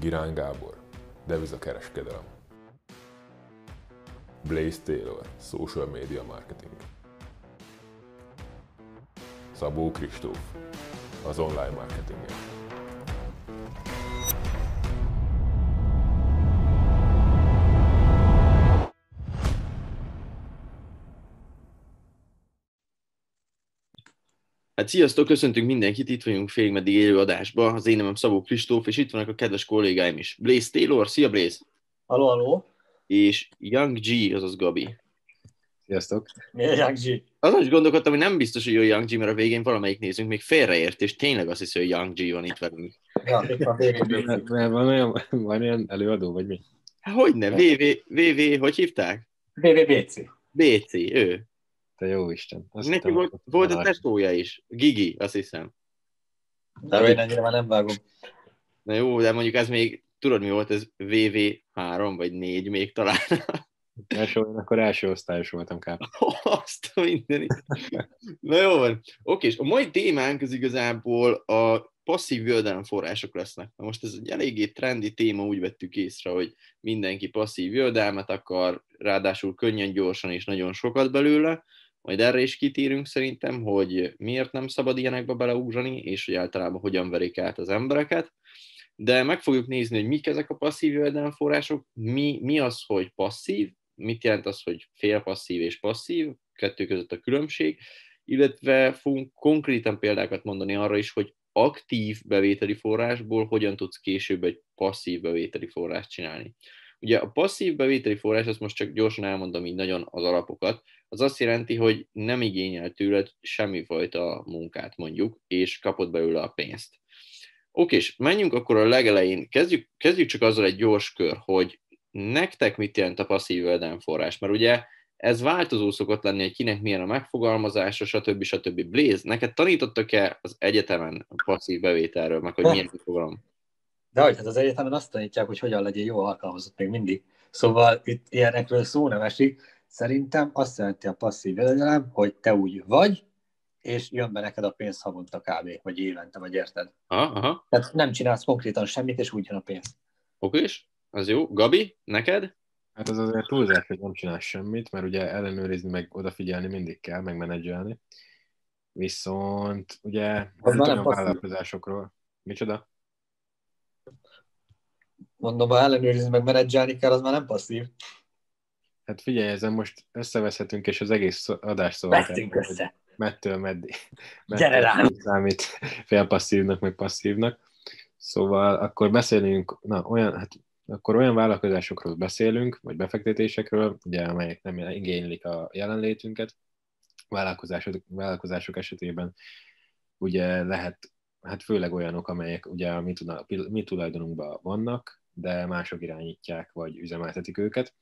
Girán Gábor, devizakereskedelem. Blaze Taylor, social media marketing. Szabó Kristóf, az online marketingért. Hát sziasztok, köszöntünk mindenkit, itt vagyunk félig meddig élő adásba. Az én nevem Szabó Kristóf, és itt vannak a kedves kollégáim is. Blaze Taylor, szia Blaze! Halló, halló! És Young G, azaz Gabi. Sziasztok! Mi a Young G? Azon is gondolkodtam, hogy nem biztos, hogy jó Young G, mert a végén valamelyik nézünk még félreért, és tényleg azt hiszi, hogy Young G van itt velünk. Ja, itt van olyan, van olyan előadó, vagy mi? Hát hogyne, VV, VV, hogy hívták? BBBC. BC, ő. Te jó Isten. Azt Neki hittem, volt, volt a testója is, Gigi, azt hiszem. De én ennyire már nem vágom. Na jó, de mondjuk ez még, tudod mi volt, ez VV3 vagy 4 még talán. Első, akkor első osztályos voltam kb. Azt a mindenit. Na jó van. Oké, és a mai témánk az igazából a passzív jövedelemforrások lesznek. Na most ez egy eléggé trendi téma, úgy vettük észre, hogy mindenki passzív jövedelmet akar, ráadásul könnyen, gyorsan és nagyon sokat belőle. Majd erre is kitérünk szerintem, hogy miért nem szabad ilyenekbe beleugrani, és hogy általában hogyan verik át az embereket. De meg fogjuk nézni, hogy mik ezek a passzív jövedelemforrások, mi, mi az, hogy passzív, mit jelent az, hogy félpasszív és passzív, kettő között a különbség, illetve fogunk konkrétan példákat mondani arra is, hogy aktív bevételi forrásból hogyan tudsz később egy passzív bevételi forrást csinálni. Ugye a passzív bevételi forrás, azt most csak gyorsan elmondom így nagyon az alapokat, az azt jelenti, hogy nem igényel tőled semmifajta munkát mondjuk, és kapod belőle a pénzt. Oké, és menjünk akkor a legelején, kezdjük, kezdjük csak azzal egy gyors kör, hogy nektek mit jelent a passzív jövedelemforrás, mert ugye ez változó szokott lenni, hogy kinek milyen a megfogalmazása, stb. stb. Blaze, neked tanítottak-e az egyetemen a passzív bevételről, meg hogy milyen fogalom? De hogy hát az egyetemen azt tanítják, hogy hogyan legyen jó alkalmazott még mindig. Szóval itt ilyenekről szó nem esik. Szerintem azt jelenti a passzív jövedelem, hogy te úgy vagy, és jön be neked a pénz havonta kb. vagy évente, vagy érted? Aha, aha, Tehát nem csinálsz konkrétan semmit, és úgy jön a pénz. oké, az jó. Gabi, neked? Hát az azért túlzás, hogy nem csinálsz semmit, mert ugye ellenőrizni, meg odafigyelni mindig kell, meg menedzselni. Viszont ugye Az nem olyan vállalkozásokról. Micsoda? Mondom, ha ellenőrizni meg menedzselni kell, az már nem passzív. Hát figyelj, ezen most összeveszhetünk, és az egész adás szól. Vesztünk össze. mettől meddig. Gyere rám! Számít félpasszívnak, meg passzívnak. Szóval akkor beszélünk, na olyan, hát akkor olyan vállalkozásokról beszélünk, vagy befektetésekről, ugye, amelyek nem igénylik a jelenlétünket. Vállalkozások, vállalkozások esetében ugye lehet, hát főleg olyanok, amelyek ugye a mi, mi tulajdonunkban vannak, de mások irányítják, vagy üzemeltetik őket.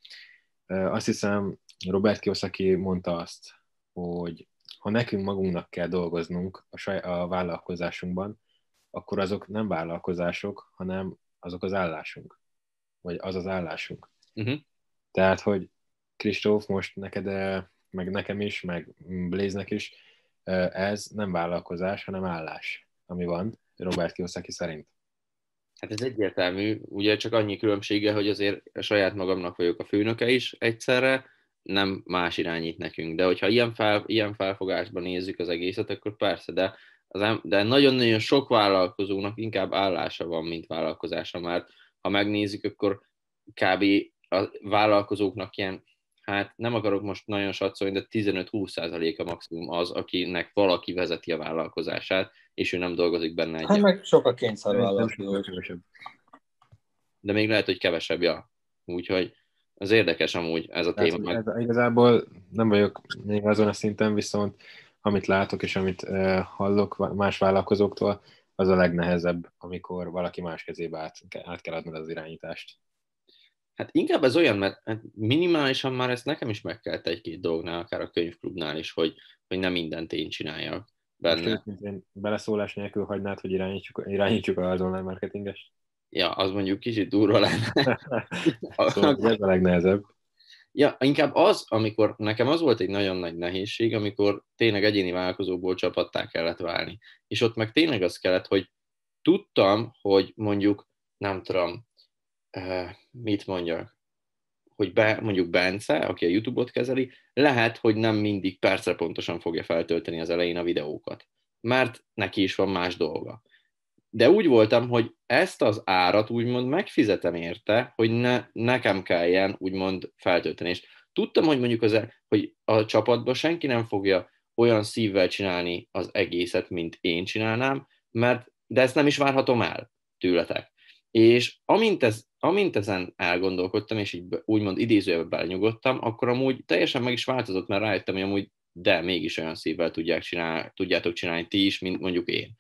Azt hiszem, Robert Kiyosaki mondta azt, hogy ha nekünk magunknak kell dolgoznunk a, saj, a vállalkozásunkban, akkor azok nem vállalkozások, hanem azok az állásunk. Vagy az az állásunk. Uh-huh. Tehát, hogy Kristóf, most neked, meg nekem is, meg Blaze-nek is, ez nem vállalkozás, hanem állás, ami van Robert Kiyosaki szerint. Hát ez egyértelmű, ugye csak annyi különbsége, hogy azért saját magamnak vagyok a főnöke is egyszerre, nem más irányít nekünk. De hogyha ilyen, fel, ilyen felfogásban nézzük az egészet, akkor persze, de, az, de nagyon-nagyon sok vállalkozónak inkább állása van, mint vállalkozása, mert ha megnézzük, akkor kb. a vállalkozóknak ilyen, hát nem akarok most nagyon satszolni, de 15-20% a maximum az, akinek valaki vezeti a vállalkozását, és ő nem dolgozik benne Hát egyen. meg sok a kényszer Szerintem vállalkozó. sokkal kevesebb. de még lehet, hogy kevesebb, ja. Úgyhogy az érdekes amúgy ez a Tehát, téma. hogy ez, igazából nem vagyok még azon a szinten, viszont amit látok és amit eh, hallok más vállalkozóktól, az a legnehezebb, amikor valaki más kezébe át, át kell adnod az irányítást. Hát inkább ez olyan, mert hát minimálisan már ezt nekem is meg kellett egy-két dolgnál, akár a könyvklubnál is, hogy, hogy nem mindent én csináljak Most benne. őszintén beleszólás nélkül hagynád, hogy irányítsuk, irányítsuk az online marketingest? Ja, az mondjuk kicsit durva lenne. Szóval ez a legnehezebb. Ja, inkább az, amikor nekem az volt egy nagyon nagy nehézség, amikor tényleg egyéni vállalkozóból csapattá kellett válni. És ott meg tényleg az kellett, hogy tudtam, hogy mondjuk, nem tudom, mit mondjak, hogy be, mondjuk Bence, aki a YouTube-ot kezeli, lehet, hogy nem mindig percre pontosan fogja feltölteni az elején a videókat, mert neki is van más dolga. De úgy voltam, hogy ezt az árat úgymond megfizetem érte, hogy ne, nekem kelljen úgymond feltölteni. És tudtam, hogy mondjuk az, e, hogy a csapatban senki nem fogja olyan szívvel csinálni az egészet, mint én csinálnám, mert de ezt nem is várhatom el tőletek. És amint, ez, amint ezen elgondolkodtam, és így úgymond idézőjelben belenyugodtam, akkor amúgy teljesen meg is változott, mert rájöttem, hogy amúgy de mégis olyan szívvel tudják csinál, tudjátok csinálni ti is, mint mondjuk én.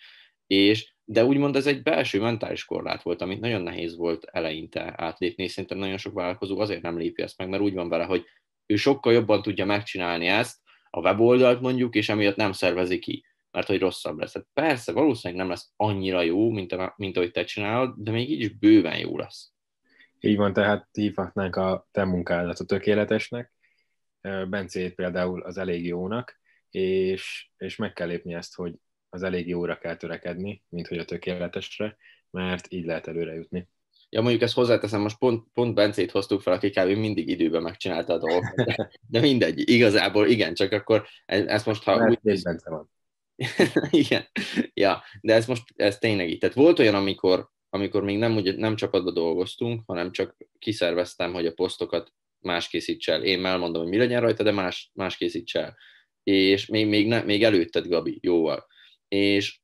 És, de úgymond ez egy belső mentális korlát volt, amit nagyon nehéz volt eleinte átlépni, és szerintem nagyon sok vállalkozó azért nem lépi ezt meg, mert úgy van vele, hogy ő sokkal jobban tudja megcsinálni ezt, a weboldalt mondjuk, és emiatt nem szervezi ki mert hogy rosszabb lesz. Hát persze, valószínűleg nem lesz annyira jó, mint, a, mint ahogy te csinálod, de még így is bőven jó lesz. Így van, tehát hívhatnánk a te munkádat a tökéletesnek, Bencét például az elég jónak, és, és meg kell lépni ezt, hogy az elég jóra kell törekedni, mint hogy a tökéletesre, mert így lehet előre jutni. Ja, mondjuk ezt hozzáteszem, most pont, pont Bencét hoztuk fel, aki kb. mindig időben megcsinálta a dolgokat, de, de mindegy, igazából igen, csak akkor ezt most, ha Mert úgy... Bence van. Igen, ja, de ez most, ez tényleg így. Tehát volt olyan, amikor, amikor még nem, ugye, nem csapatba dolgoztunk, hanem csak kiszerveztem, hogy a posztokat más készíts el. Én elmondom, hogy mi legyen rajta, de más, más készíts el. És még, még, ne, még előtted, Gabi, jóval. És,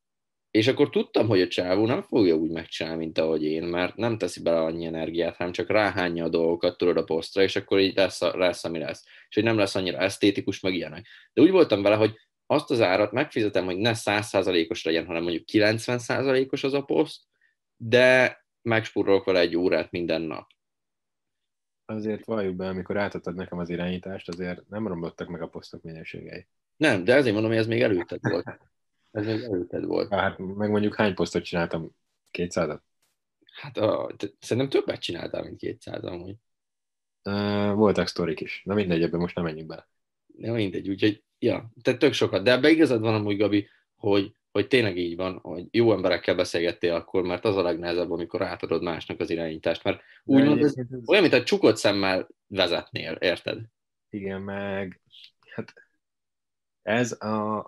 és akkor tudtam, hogy a csávó nem fogja úgy megcsinálni, mint ahogy én, mert nem teszi bele annyi energiát, hanem csak ráhányja a dolgokat, tudod a posztra, és akkor így lesz, lesz, ami lesz. És hogy nem lesz annyira esztétikus, meg ilyenek. De úgy voltam vele, hogy azt az árat megfizetem, hogy ne 100%-os legyen, hanem mondjuk 90%-os az a poszt, de megspórolok vele egy órát minden nap. Azért valljuk be, amikor átadtad nekem az irányítást, azért nem romlottak meg a posztok minőségei. Nem, de ezért mondom, hogy ez még előtted volt. Ez még előtted volt. Hát meg mondjuk hány posztot csináltam? 200 Hát a, szerintem többet csináltál, mint 200 amúgy. Uh, voltak sztorik is. Na mindegy, ebben most nem menjünk bele. De mindegy, úgyhogy Ja, tehát tök sokat. De ebbe igazad van amúgy, Gabi, hogy, hogy tényleg így van, hogy jó emberekkel beszélgettél akkor, mert az a legnehezebb, amikor átadod másnak az irányítást, mert úgy ez olyan, mint a csukott szemmel vezetnél, érted? Igen, meg hát ez a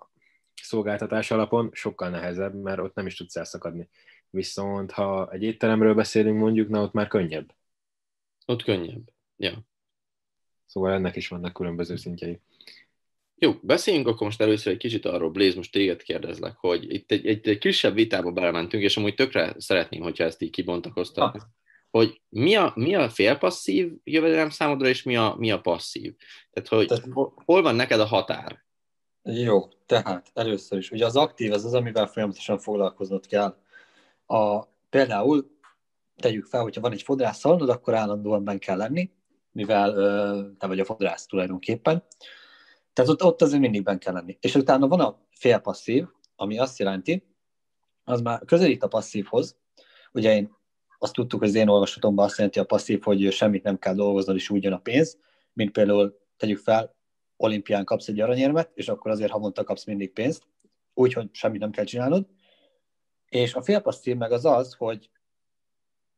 szolgáltatás alapon sokkal nehezebb, mert ott nem is tudsz elszakadni. Viszont ha egy étteremről beszélünk mondjuk, na ott már könnyebb. Ott könnyebb, ja. Szóval ennek is vannak különböző szintjei. Jó, beszéljünk akkor most először egy kicsit arról, Blaze, most téged kérdezlek, hogy itt egy, egy, egy kisebb vitába belementünk, és amúgy tökre szeretném, hogyha ezt így kibontakoztat, ah. hogy mi a, mi a félpasszív jövedelem számodra, és mi a, mi a passzív? Tehát, hogy tehát, hol van neked a határ? Jó, tehát először is, ugye az aktív az az, amivel folyamatosan foglalkoznod kell. A, például tegyük fel, hogyha van egy fodrász akkor állandóan benne kell lenni, mivel ö, te vagy a fodrász tulajdonképpen, tehát ott, ott azért mindig benne kell lenni. És utána van a félpasszív, ami azt jelenti, az már közelít a passzívhoz. Ugye én azt tudtuk, hogy az én olvasatomban azt jelenti a passzív, hogy semmit nem kell dolgoznod, és úgy jön a pénz, mint például tegyük fel, olimpián kapsz egy aranyérmet, és akkor azért havonta kapsz mindig pénzt, úgyhogy semmit nem kell csinálnod. És a félpasszív meg az az, hogy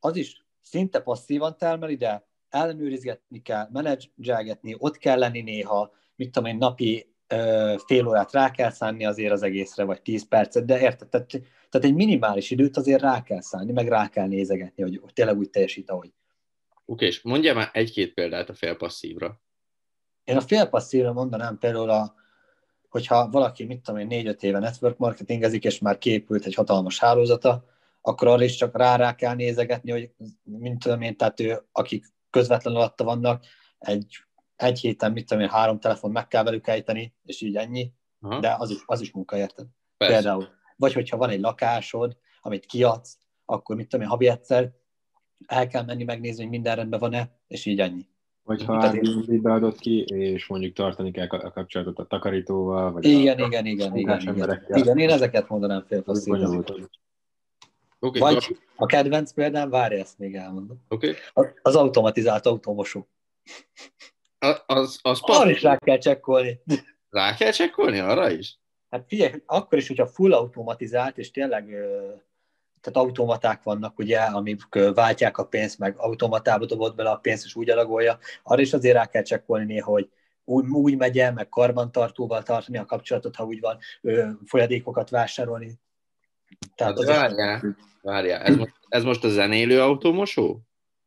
az is szinte passzívan termeli, de ellenőrizgetni kell, menedzselgetni, ott kell lenni néha, mit tudom én, napi ö, fél órát rá kell szánni azért az egészre, vagy tíz percet, de érted? Tehát, tehát egy minimális időt azért rá kell szánni, meg rá kell nézegetni, hogy, hogy tényleg úgy teljesít, ahogy. Oké, és mondja már egy-két példát a félpasszívra. Én a félpasszívra mondanám például, a, hogyha valaki, mit tudom én, négy-öt éve network marketingezik, és már képült egy hatalmas hálózata, akkor arra is csak rá-rá kell nézegetni, hogy mint tudom én, tehát ő, akik közvetlenül alatta vannak, egy egy héten, mit tudom én, három telefon meg kell velük ejteni, és így ennyi, Aha. de az is, az is munka, érted? Persze. Például. Vagy hogyha van egy lakásod, amit kiadsz, akkor mit tudom én, havi egyszer el kell menni megnézni, hogy minden rendben van-e, és így ennyi. Vagy ha Airbnb beadott ki, és mondjuk tartani kell a kapcsolatot a takarítóval, vagy igen, a, igen, igen, igen, igen. igen, én ezeket mondanám félpasszívnak. Okay, Vagy a kedvenc példám, várj ezt még elmondom. Okay. Az automatizált automosó az, az arra is rá kell csekkolni. Rá kell csekkolni arra is? Hát figyelj, akkor is, hogyha full automatizált, és tényleg tehát automaták vannak, ugye, amik váltják a pénzt, meg automatába dobott bele a pénzt, és úgy alagolja. Arra is azért rá kell csekkolni hogy úgy, úgy megy el, meg karbantartóval tartani a kapcsolatot, ha úgy van, ö, folyadékokat vásárolni. Tehát Hát az is- várjál, várjál. Ez most, ez most a zenélő automosó?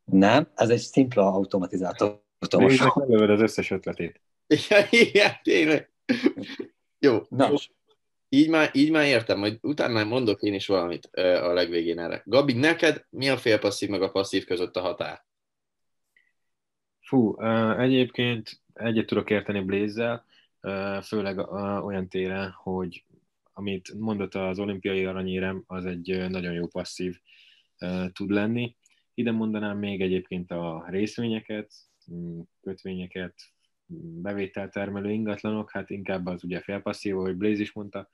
Nem, ez egy szimpla automatizált Nézzek, lelövöd az összes ötletét. Ja, igen, tényleg. Jó, Na. jó. Így már, így már értem, majd utána mondok én is valamit a legvégén erre. Gabi, neked mi a félpasszív meg a passzív között a határ? Fú, egyébként egyet tudok érteni Blaze-zel, uh, főleg olyan téren, hogy amit mondott az olimpiai aranyérem, az egy nagyon jó passzív tud lenni. Ide mondanám még egyébként a részvényeket, kötvényeket, bevételtermelő ingatlanok, hát inkább az ugye félpasszív, ahogy Blaze is mondta.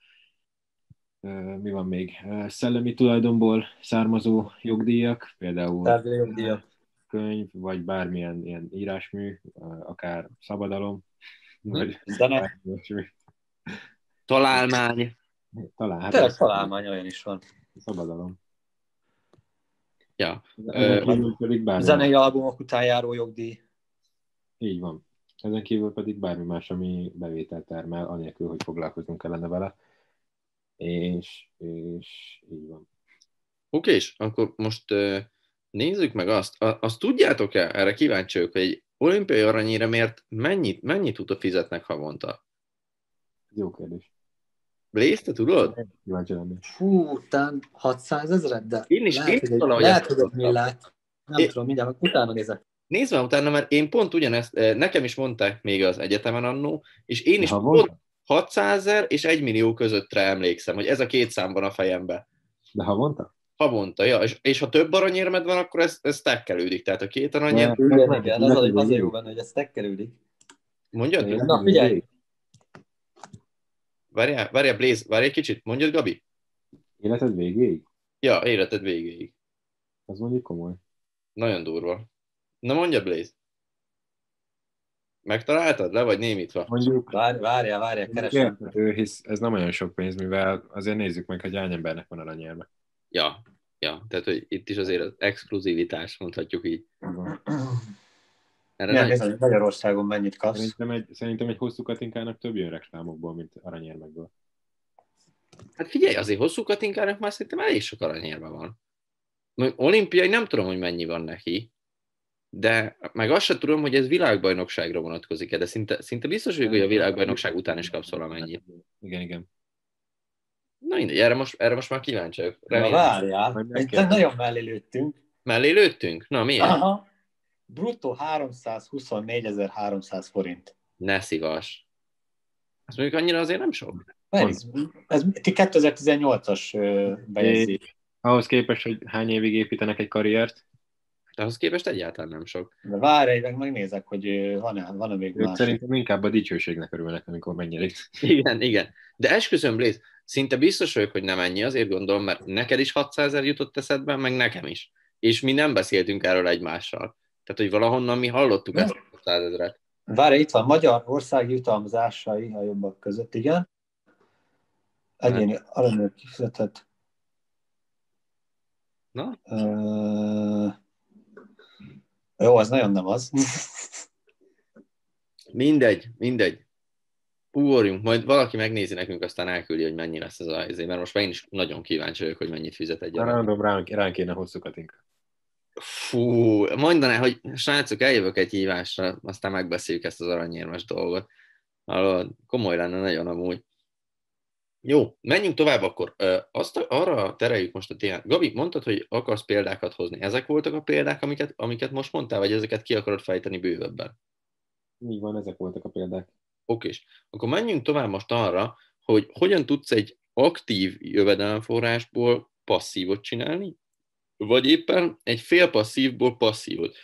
Mi van még? Szellemi tulajdonból származó jogdíjak, például Tárgyalódíjak. könyv, vagy bármilyen ilyen írásmű, akár szabadalom, vagy Zene. Találmány. Talán, hát Tényleg találmány olyan is van. szabadalom. Ja. Kívül pedig Zenei albumok után járó jogdíj. Így van. Ezen kívül pedig bármi más, ami bevételt termel, anélkül, hogy foglalkozunk kellene vele. És, és így van. Oké, és akkor most nézzük meg azt. A, azt tudjátok-e, erre kíváncsi vagyok, hogy egy olimpiai aranyére miért mennyit, mennyit tudok fizetnek havonta? Jó kérdés. Blaze, te tudod? Kíváncsi lenni. Fú, után 600 ezeret, de Én is- lehet, én hogy egy, lehet, hogy egy millát. Nem Én- tudom, mindjárt utána nézek. Nézd már utána, mert én pont ugyanezt, eh, nekem is mondták még az egyetemen annó, és én is Havonta? pont 600 ezer és 1 millió közöttre emlékszem, hogy ez a két szám van a fejembe. De havonta? Havonta, ja, és, és ha több aranyérmed van, akkor ez, ez tekkelődik, tehát a két aranyér, Ne. Igen, igen, az az a nem. jó benne, hogy ez tekkerődik. mondjad? Életed Na, figyelj. Várjál, várjál, Blaze, várj egy kicsit, mondjad, Gabi? Életed végéig? Ja, életed végéig. Az mondjuk komoly. Nagyon durva. Na mondjad, Blaze. Megtaláltad? Le vagy némítva? Mondjuk Várj, várjál, várjál, keresem. Érthető, hisz ez nem olyan sok pénz, mivel azért nézzük meg, hogy hány embernek van aranyérme. Ja, ja, tehát hogy itt is azért az exkluzivitás, mondhatjuk így. Erre Milyen nagy- Magyarországon mennyit kapsz. Szerintem egy, szerintem egy hosszú katinkának több jön reklámokból, mint aranyérmekből. Hát figyelj, azért hosszú katinkának már szerintem elég sok aranyérme van. Olimpiai nem tudom, hogy mennyi van neki, de meg azt sem tudom, hogy ez világbajnokságra vonatkozik-e, de szinte, szinte biztos vagyok, hogy a világbajnokság után is kapsz valamennyit. Igen, igen. Na mindegy, erre most, erre most már kíváncsi vagyok. Na várjál, itt nagyon mellé lőttünk. Mellé lőttünk? Na miért? Aha. Bruttó 324.300 forint. Ne szívas. Azt mondjuk annyira azért nem sok. Ez, ez ti 2018-as ö, bejegyzés. Ahhoz képest, hogy hány évig építenek egy karriert, De ahhoz képest egyáltalán nem sok. De várj, meg megnézek, hogy van-e, van-e még ők más. szerintem inkább a dicsőségnek örülnek, amikor megnyerik. Igen, igen. De esküszöm, Blaze, szinte biztos vagyok, hogy nem ennyi, azért gondolom, mert neked is 600 ezer jutott eszedbe, meg nekem is. És mi nem beszéltünk erről egymással. Tehát, hogy valahonnan mi hallottuk Nem. ezt a 600 ezeret. Várj, itt van Magyarország jutalmazásai a jobbak között, igen. Egyéni aranyőr kifizetett. Na? Ö... Jó, az nagyon nem az. Mindegy, mindegy. Ugorjunk, majd valaki megnézi nekünk, aztán elküldi, hogy mennyi lesz ez a helyzet, mert most már én is nagyon kíváncsi vagyok, hogy mennyit fizet egy arany. Random ránk, ránk kéne hosszú katinka. Fú, mondaná, hogy srácok, eljövök egy hívásra, aztán megbeszéljük ezt az aranyérmes dolgot. Hallod, komoly lenne nagyon amúgy. Jó, menjünk tovább akkor. Azt arra tereljük most a témát. Gabi, mondtad, hogy akarsz példákat hozni. Ezek voltak a példák, amiket, amiket most mondtál, vagy ezeket ki akarod fejteni bővebben? Így van, ezek voltak a példák. Okés. Akkor menjünk tovább most arra, hogy hogyan tudsz egy aktív jövedelemforrásból passzívot csinálni, vagy éppen egy félpasszívból passzívot.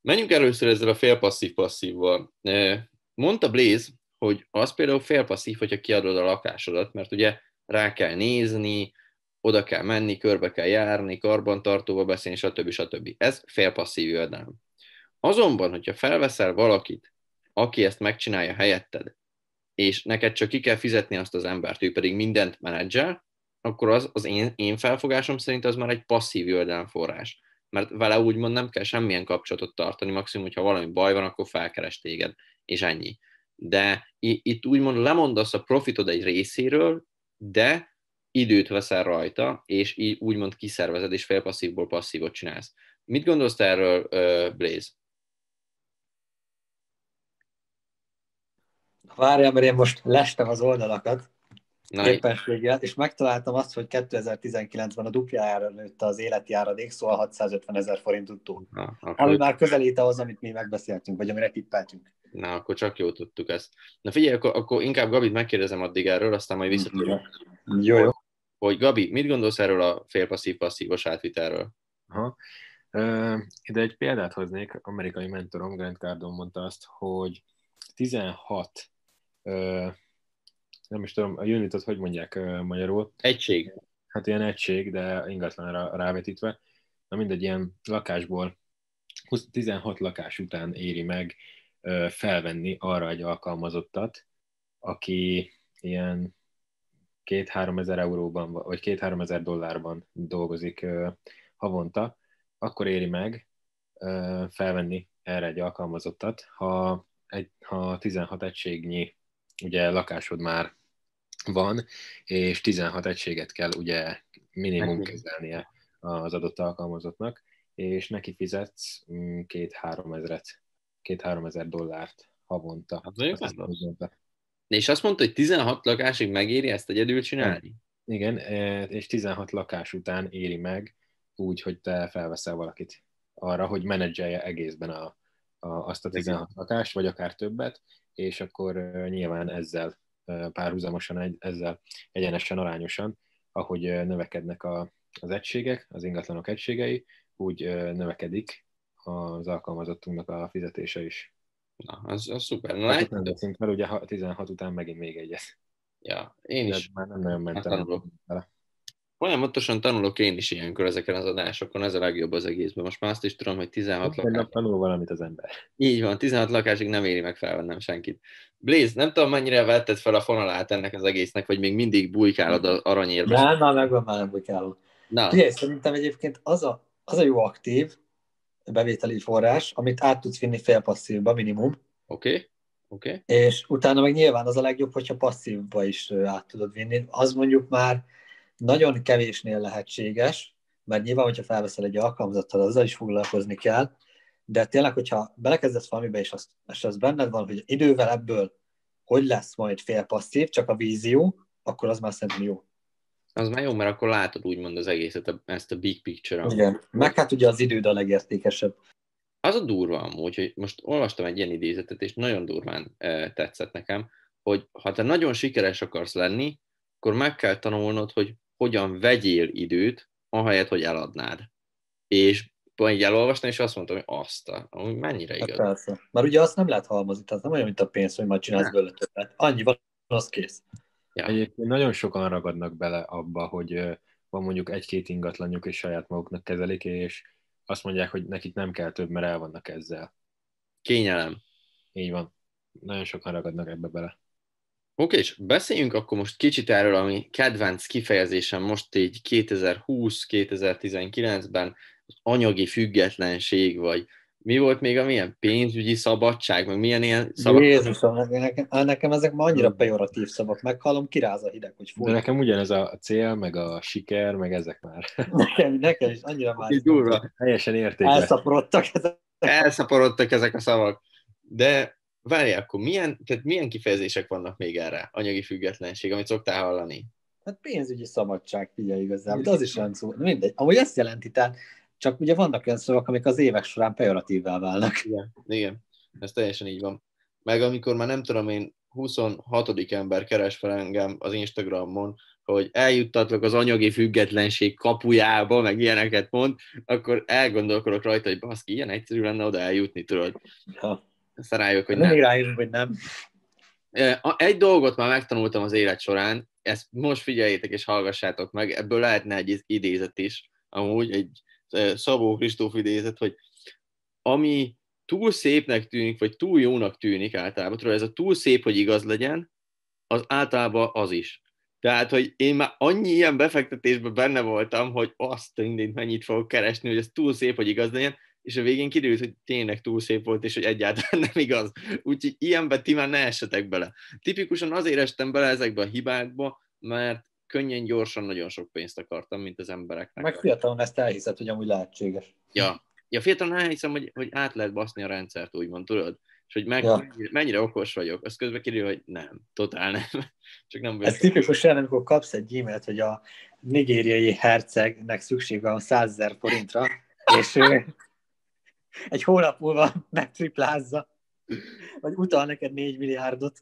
Menjünk először ezzel a félpasszív-passzívval. Eh, Mondta Blaze, hogy az például félpasszív, hogyha kiadod a lakásodat, mert ugye rá kell nézni, oda kell menni, körbe kell járni, karbantartóba beszélni, stb. stb. Ez félpasszív jövedelem. Azonban, hogyha felveszel valakit, aki ezt megcsinálja helyetted, és neked csak ki kell fizetni azt az embert, ő pedig mindent menedzsel, akkor az, az én, én felfogásom szerint az már egy passzív jövedelemforrás. Mert vele úgymond nem kell semmilyen kapcsolatot tartani, maximum, hogyha valami baj van, akkor felkeres téged, és ennyi. De itt úgymond lemondasz a profitod egy részéről, de időt veszel rajta, és így úgymond kiszervezed, és félpasszívból passzívot csinálsz. Mit gondolsz te erről, Blaze? Várjál, mert én most lestem az oldalakat, Na, éppenséggel, és megtaláltam azt, hogy 2019-ben a duplájára nőtt az életi áradék, szóval 650 ezer forint túl. Na. Ami már közelíte az, amit mi megbeszéltünk, vagy amire tippeltünk. Na, akkor csak jó tudtuk ezt. Na figyelj, akkor, akkor inkább Gabit megkérdezem addig erről, aztán majd visszatérünk. Jó, jó. Hogy Gabi, mit gondolsz erről a félpasszív-passzívos átvitelről? Aha. Ide egy példát hoznék, amerikai mentorom Grant Cardone mondta azt, hogy 16 uh, nem is tudom, a unitot hogy mondják magyarul? Egység. Hát ilyen egység, de ingatlanra rávetítve. Na mindegy, ilyen lakásból 16 lakás után éri meg felvenni arra egy alkalmazottat, aki ilyen két-három ezer euróban, vagy két-három ezer dollárban dolgozik havonta, akkor éri meg felvenni erre egy alkalmazottat, ha, egy, ha 16 egységnyi ugye lakásod már van, és 16 egységet kell ugye minimum kezelnie az adott alkalmazottnak, és neki fizetsz mm, két-három ezeret, két-három ezer dollárt havonta. Hát, és azt mondta, hogy 16 lakásig megéri ezt egyedül csinálni? Igen, e, és 16 lakás után éri meg úgy, hogy te felveszel valakit arra, hogy menedzselje egészben a, a, azt a 16 lakást, vagy akár többet, és akkor nyilván ezzel párhuzamosan, egy, ezzel egyenesen, arányosan, ahogy növekednek a, az egységek, az ingatlanok egységei, úgy növekedik az alkalmazottunknak a fizetése is. Na, az, az szuper. Na, hát, nem beszélünk, mert ugye 16 után megint még egyet. Ja, én is. De már nem nagyon mentem hát, vele. Folyamatosan tanulok én is ilyenkor ezeken az adásokon, ez a legjobb az egészben. Most már azt is tudom, hogy 16 lakás. lakás. tanul valamit az ember. Így van, 16 lakásig nem éri meg felvennem senkit. Blaze, nem tudom, mennyire vetted fel a fonalát ennek az egésznek, vagy még mindig bujkálod az aranyérbe. Nem, már megvan, már nem bujkálom. Na. Figyelj, szerintem egyébként az a, az a jó aktív bevételi forrás, amit át tudsz vinni félpasszívba minimum. Oké. Okay. Okay. És utána meg nyilván az a legjobb, hogyha passzívba is át tudod vinni. Az mondjuk már nagyon kevésnél lehetséges, mert nyilván, hogyha felveszel egy alkalmazottal, azzal is foglalkozni kell, de tényleg, hogyha belekezdesz valamibe, és az, és az benned van, hogy idővel ebből hogy lesz majd fél passzív, csak a vízió, akkor az már szerintem jó. Az már jó, mert akkor látod úgymond az egészet, ezt a big picture Igen, meg hát ugye az időd a legértékesebb. Az a durva amúgy, hogy most olvastam egy ilyen idézetet, és nagyon durván e, tetszett nekem, hogy ha te nagyon sikeres akarsz lenni, akkor meg kell tanulnod, hogy hogyan vegyél időt, ahelyett, hogy eladnád. És így elolvastam, és azt mondtam, hogy azt hogy mennyire hát igaz. Hát persze. Mert ugye azt nem lehet halmozni, tehát nem olyan, mint a pénz, hogy majd csinálsz belőle többet. Annyi van, az kész. Ja. Egyébként nagyon sokan ragadnak bele abba, hogy van mondjuk egy-két ingatlanjuk, és saját maguknak kezelik, és azt mondják, hogy nekik nem kell több, mert el vannak ezzel. Kényelem. Így van. Nagyon sokan ragadnak ebbe bele. Oké, és beszéljünk akkor most kicsit erről, ami kedvenc kifejezésem most így 2020-2019-ben, az anyagi függetlenség, vagy mi volt még a milyen pénzügyi szabadság, meg milyen ilyen szavak? Jézusom, nekem, nekem ezek ma annyira pejoratív szavak, meghallom, kiráz a hideg, hogy fúj. De nekem ugyanez a cél, meg a siker, meg ezek már. Nekem, nekem is annyira már. Durva. Teljesen értékben. Elszaporodtak ezek. Elszaporodtak ezek a szavak. De várj, akkor milyen, tehát milyen kifejezések vannak még erre? Anyagi függetlenség, amit szoktál hallani? Hát pénzügyi szabadság, figyelj igazából, de az is olyan szó. Mindegy. Amúgy ezt jelenti, tehát csak ugye vannak olyan szavak, amik az évek során pejoratívvá válnak. Igen, igen, ez teljesen így van. Meg amikor már nem tudom én, 26. ember keres fel engem az Instagramon, hogy eljuttatlak az anyagi függetlenség kapujába, meg ilyeneket mond, akkor elgondolkodok rajta, hogy baszki, ilyen egyszerű lenne oda eljutni, tudod. Ja. Aztán rájövök, hogy nem. Rájövök, hogy nem. Egy dolgot már megtanultam az élet során, ezt most figyeljétek és hallgassátok meg, ebből lehetne egy idézet is, amúgy egy Szabó Kristóf idézet, hogy ami túl szépnek tűnik, vagy túl jónak tűnik általában, tudod, ez a túl szép, hogy igaz legyen, az általában az is. Tehát, hogy én már annyi ilyen befektetésben benne voltam, hogy azt mindent mennyit fogok keresni, hogy ez túl szép, hogy igaz legyen, és a végén kiderült, hogy tényleg túl szép volt, és hogy egyáltalán nem igaz. Úgyhogy ilyenbe ti már ne essetek bele. Tipikusan azért estem bele ezekbe a hibákba, mert könnyen, gyorsan nagyon sok pénzt akartam, mint az embereknek. Meg fiatalon ezt elhiszed, hogy amúgy lehetséges. Ja, ja fiatalon elhiszem, hogy, hogy át lehet baszni a rendszert, úgymond, tudod? És hogy meg, Ja. mennyire, mennyire okos vagyok. Az közben kiderül, hogy nem, totál nem. Csak nem. Ez tipikus olyan, amikor kapsz egy e-mailt, hogy a nigériai hercegnek szüksége van 100 ezer forintra, és ő egy hónap múlva megtriplázza, vagy utal neked 4 milliárdot.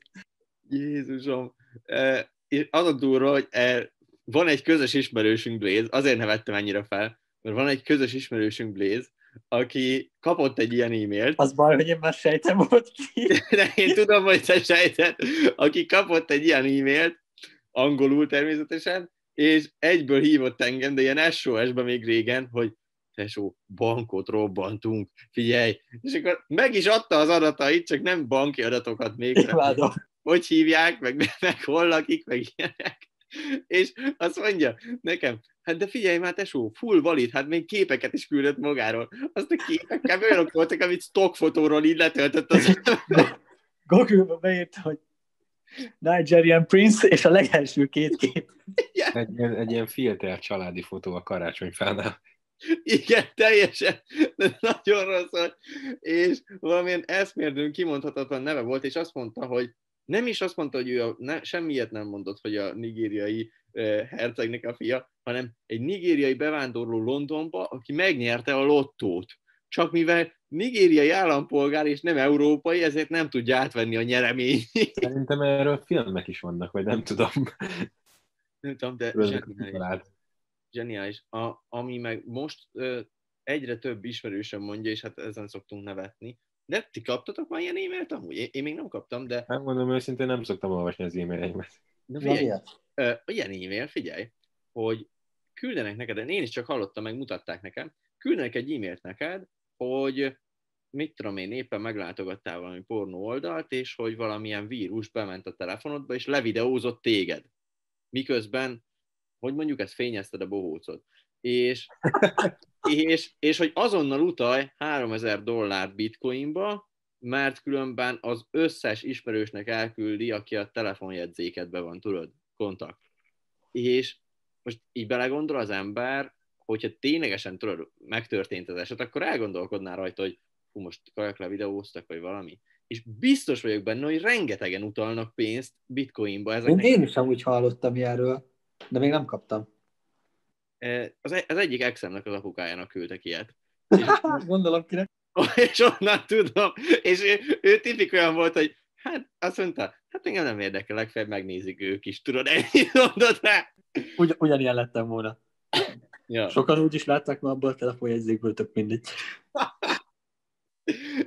Jézusom. És az a durva, hogy e, van egy közös ismerősünk, Blaze, azért nevettem ennyire fel, mert van egy közös ismerősünk, Blaze, aki kapott egy ilyen e-mailt, Az baj, hogy én már sejtem volt ki. de én tudom, hogy te sejted, aki kapott egy ilyen e-mailt, angolul természetesen, és egyből hívott engem, de ilyen SOS-ben még régen, hogy tesó, bankot robbantunk, figyelj, és akkor meg is adta az adatait, csak nem banki adatokat még, Imádom. Hogy hívják, meg, meg hol lakik, meg ilyenek. És azt mondja nekem, hát de figyelj már, tesó, full valid, hát még képeket is küldött magáról. Azt a képekkel olyanok voltak, amit stockfotóról így letöltött az Google-ba beírta, hogy Nigerian Prince, és a legelső két kép. Egy, ilyen- egy ilyen filter családi fotó a karácsonyfánál. Igen, teljesen, de nagyon rossz. És valamilyen eszmérdőn kimondhatatlan neve volt, és azt mondta, hogy nem is azt mondta, hogy ő a, ne, semmiet nem mondott, hogy a nigériai uh, hercegnek a fia, hanem egy nigériai bevándorló Londonba, aki megnyerte a lottót. Csak mivel nigériai állampolgár és nem európai, ezért nem tudja átvenni a nyereményt. Szerintem erről filmek is vannak, vagy nem tudom. nem tudom, de zseniális. Zseniális. A, ami meg most ö, egyre több ismerősöm mondja, és hát ezen szoktunk nevetni. De ti kaptatok már ilyen e-mailt amúgy? Én, én még nem kaptam, de Hát mondom őszintén, nem szoktam olvasni az e-maileimet. de figyelj, ilyen? ö, ilyen e-mail, figyelj, hogy küldenek neked, de én is csak hallottam, meg mutatták nekem, küldenek egy e-mailt neked, hogy mit tudom én, éppen meglátogattál valami pornó oldalt, és hogy valamilyen vírus bement a telefonodba, és levideózott téged. Miközben, hogy mondjuk ezt fényezted a bohócot. És, és, és hogy azonnal utalj 3000 dollárt bitcoinba, mert különben az összes ismerősnek elküldi, aki a telefonjegyzékedben van, tudod, kontakt. És most így belegondol az ember, hogyha ténylegesen tudod, megtörtént az eset, akkor elgondolkodnál rajta, hogy hú, most kajak le videóztak, vagy valami. És biztos vagyok benne, hogy rengetegen utalnak pénzt bitcoinba ezeknek. én is amúgy hallottam ilyenről, de még nem kaptam. Az, egy- az egyik exemnek az apukájának küldtek ilyet. Gondolom kinek. és onnan tudom, és ő, ő tipik olyan volt, hogy hát azt mondta, hát engem nem érdekel, legfeljebb megnézik ők is, tudod, ennyit mondott rá. Ugy, ugyanilyen lettem volna. Ja, Sokan úgy is látták ma abból a telefonjegyzékből, tök mindegy.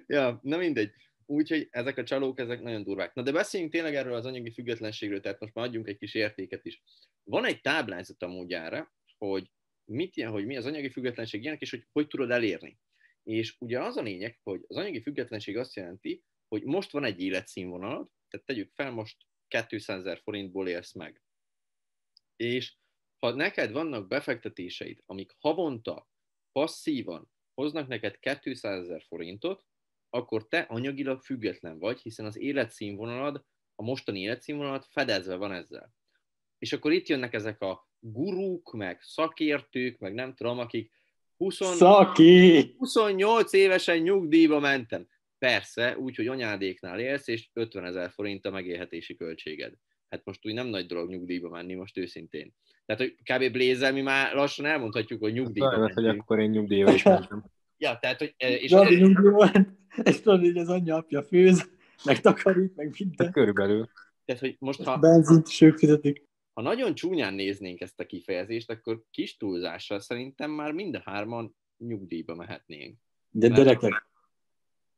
ja, na mindegy. Úgyhogy ezek a csalók, ezek nagyon durvák. Na de beszéljünk tényleg erről az anyagi függetlenségről, tehát most már adjunk egy kis értéket is. Van egy táblázat amúgy erre, hogy mit ilyen, hogy mi az anyagi függetlenség ilyenek, és hogy hogy tudod elérni. És ugye az a lényeg, hogy az anyagi függetlenség azt jelenti, hogy most van egy életszínvonalad, tehát tegyük fel, most 200 ezer forintból élsz meg. És ha neked vannak befektetéseid, amik havonta passzívan hoznak neked 200 ezer forintot, akkor te anyagilag független vagy, hiszen az életszínvonalad, a mostani életszínvonalad fedezve van ezzel. És akkor itt jönnek ezek a gurúk, meg szakértők, meg nem tudom, akik 20, Szaki! 28 évesen nyugdíjba mentem. Persze, úgy, hogy anyádéknál élsz, és 50 ezer forint a megélhetési költséged. Hát most úgy nem nagy dolog nyugdíjba menni, most őszintén. Tehát, hogy kb. Blézel, mi már lassan elmondhatjuk, hogy nyugdíjba hogy mentünk. akkor én nyugdíjba is mentem. Ja, tehát, hogy, eh, és Zsabi nyugdíjban, és tudod, hogy az anyja apja főz, meg takarít, meg De minden. körülbelül. tehát, hogy most ha, Benzint is ők fizetik. Ha nagyon csúnyán néznénk ezt a kifejezést, akkor kis túlzással szerintem már mind a hárman nyugdíjba mehetnénk. De Mert- gyerekek,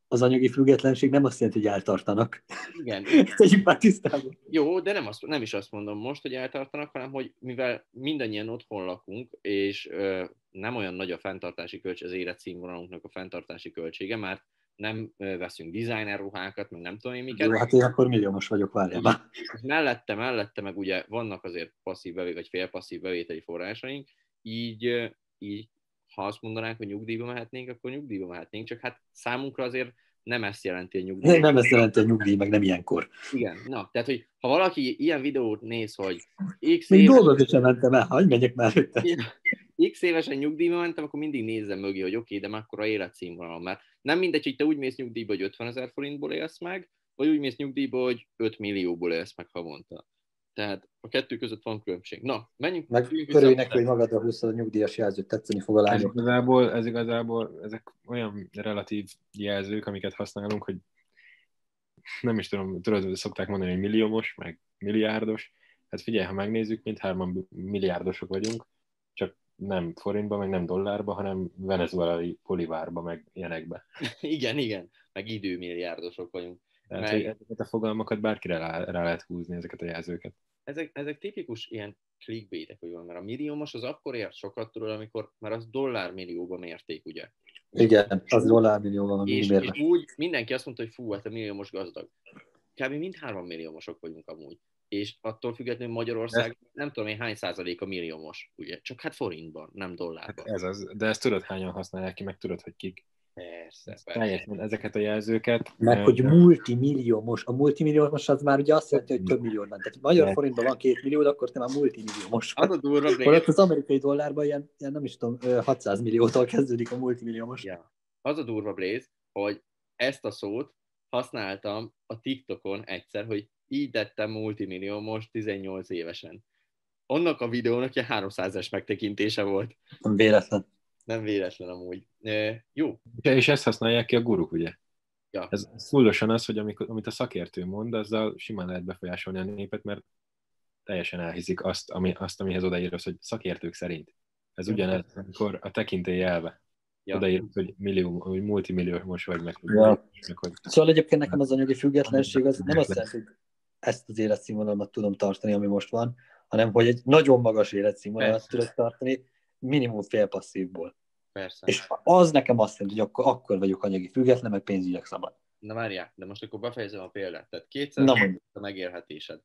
az anyagi függetlenség nem azt jelenti, hogy eltartanak. Igen, Tegyük már tisztában. Jó, de nem, azt, nem is azt mondom most, hogy eltartanak, hanem hogy mivel mindannyian otthon lakunk, és ö, nem olyan nagy a fenntartási költség, az életszínvonalunknak a fenntartási költsége, már nem veszünk designer ruhákat, meg nem tudom én miket. Jó, hát én akkor milliómos vagyok, várjál már. Mellette, mellette meg ugye vannak azért passzív bevételi, vagy félpasszív bevételi forrásaink, így, így ha azt mondanánk, hogy nyugdíjba mehetnénk, akkor nyugdíjba mehetnénk, csak hát számunkra azért nem ezt jelenti a nyugdíj. Nem ezt jelenti a nyugdíj, meg nem ilyenkor. Igen, na, tehát, hogy ha valaki ilyen videót néz, hogy x Még éves, dolgozni sem mentem el, hagyj menjek már előtte. x évesen nyugdíjba mentem, akkor mindig nézzem mögé, hogy oké, okay, de mekkora életszínvonal, mert nem mindegy, hogy te úgy mész nyugdíjba, hogy 50 ezer forintból élsz meg, vagy úgy mész nyugdíjba, hogy 5 millióból élsz meg havonta. Tehát a kettő között van különbség. Na, menjünk. Meg menjünk vissza örülj a- neki, hogy magadra húzod a nyugdíjas jelzőt, tetszeni fog a Ez lányok. igazából, ez igazából, ezek olyan relatív jelzők, amiket használunk, hogy nem is tudom, tudod, szokták mondani, hogy milliómos, meg milliárdos. Hát figyelj, ha megnézzük, mindhárman milliárdosok vagyunk, nem forintba, meg nem dollárba, hanem venezuelai polivárba, meg ilyenekbe. Igen, igen, meg időmilliárdosok vagyunk. Tehát, Meg- ezeket a fogalmakat bárkire rá, rá lehet húzni, ezeket a jelzőket. ezek, ezek tipikus ilyen clickbaitek, hogy van, mert a milliómos az akkor ért sokat tudod, amikor már az dollármillióba mérték, ugye? Igen, az dollármillióval van És, és úgy mindenki azt mondta, hogy fú, hát a milliómos gazdag. Kb. mindhárman milliómosok vagyunk amúgy. És attól függetlenül Magyarország nem tudom én hány százalék a milliómos, ugye? Csak hát forintban, nem Hát dollárban. ez az, de ezt tudod hányan használják ki, meg tudod, hogy kik. Persze, persze. Teljesen ezeket a jelzőket. Meg ö, hogy multimilliómos. A multimilliómos az már ugye azt jelenti, hogy több millió van. Tehát magyar Ne. forintban van két millió, akkor te már multimilliómos Az a durva, Holott az amerikai dollárban ilyen, ilyen nem is tudom, ö, 600 milliótól kezdődik a multimilliómos. ja. az a durva Blaze, hogy ezt a szót használtam a TikTokon egyszer, hogy így tettem multimillió most 18 évesen. Annak a videónak ilyen 300-es megtekintése volt. Nem véletlen. Nem véletlen amúgy. E, jó, És ezt használják ki a guruk, ugye? Ja. Ez fullosan az, hogy amikor, amit a szakértő mond, azzal simán lehet befolyásolni a népet, mert teljesen elhiszik azt, ami, azt amihez odaírsz, hogy szakértők szerint. Ez ugyanez, amikor a tekintély elve. Ja. Odaírsz, hogy millió, hogy multimilliómos vagy meg, Ja. meg hogy Szóval egyébként nekem az anyagi függetlenség az nem azt jelenti, hogy ezt az életszínvonalat tudom tartani, ami most van, hanem hogy egy nagyon magas életszínvonalat tudok tartani, minimum fél passzívból. persze. És az nekem azt jelenti, hogy akkor, akkor vagyok anyagi független, meg pénzügyileg szabad. Na várjál, de most akkor befejezem a példát. Tehát 200 Na a megélhetésed.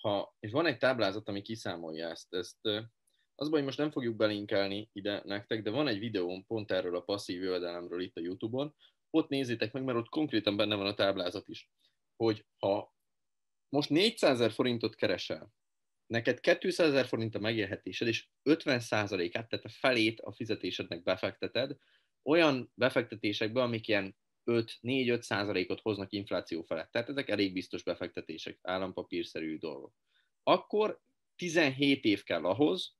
Ha, és van egy táblázat, ami kiszámolja ezt. ezt az baj, hogy most nem fogjuk belinkelni ide nektek, de van egy videóm pont erről a passzív jövedelemről itt a Youtube-on. Ott nézzétek meg, mert ott konkrétan benne van a táblázat is, hogy ha most 400 ezer forintot keresel, neked 200 ezer forint a megélhetésed, és 50%-át, tehát a felét a fizetésednek befekteted, olyan befektetésekbe, amik ilyen 5-4-5 százalékot hoznak infláció felett. Tehát ezek elég biztos befektetések, állampapírszerű dolgok. Akkor 17 év kell ahhoz,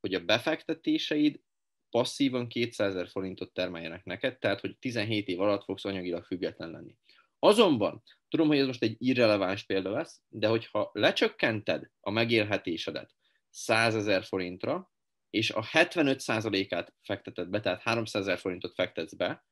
hogy a befektetéseid passzívan 200 ezer forintot termeljenek neked, tehát hogy 17 év alatt fogsz anyagilag független lenni. Azonban, tudom, hogy ez most egy irreleváns példa lesz, de hogyha lecsökkented a megélhetésedet 100 ezer forintra, és a 75%-át fekteted be, tehát 300 ezer forintot fektetsz be,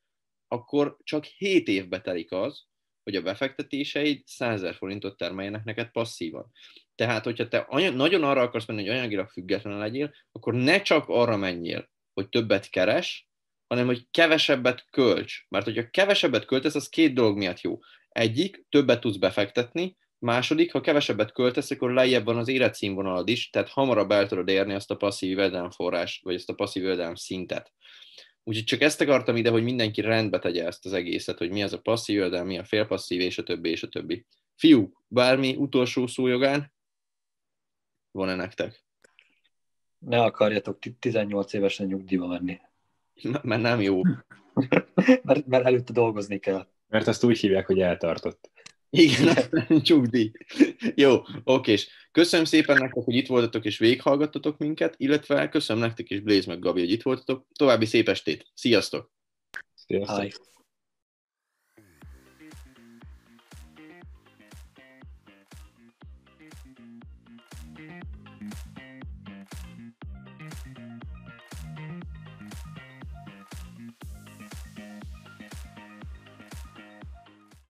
akkor csak 7 évbe telik az, hogy a befektetéseid 100 ezer forintot termeljenek neked passzívan. Tehát, hogyha te anya- nagyon arra akarsz menni, hogy anyagilag független legyél, akkor ne csak arra menjél, hogy többet keres, hanem hogy kevesebbet költs. Mert hogyha kevesebbet költesz, az két dolog miatt jó. Egyik, többet tudsz befektetni, második, ha kevesebbet költesz, akkor lejjebb van az életszínvonalad is, tehát hamarabb el tudod érni azt a passzív jövedelemforrás, vagy azt a passzív jövedelem szintet. Úgyhogy csak ezt akartam ide, hogy mindenki rendbe tegye ezt az egészet, hogy mi az a passzív jövedelem, mi a félpasszív, és a többi, és a többi. Fiúk, bármi utolsó szójogán van-e nektek? Ne akarjatok ti- 18 évesen nyugdíjba menni. M- Mert nem jó. Mert, mert előtte dolgozni kell. Mert azt úgy hívják, hogy eltartott. Igen, nyugdíj. Jó, okés. Köszönöm szépen nektek, hogy itt voltatok és végighallgattatok minket, illetve köszönöm nektek is Blaze meg Gabi, hogy itt voltatok. További szép estét. Sziasztok! Sziasztok! Hi.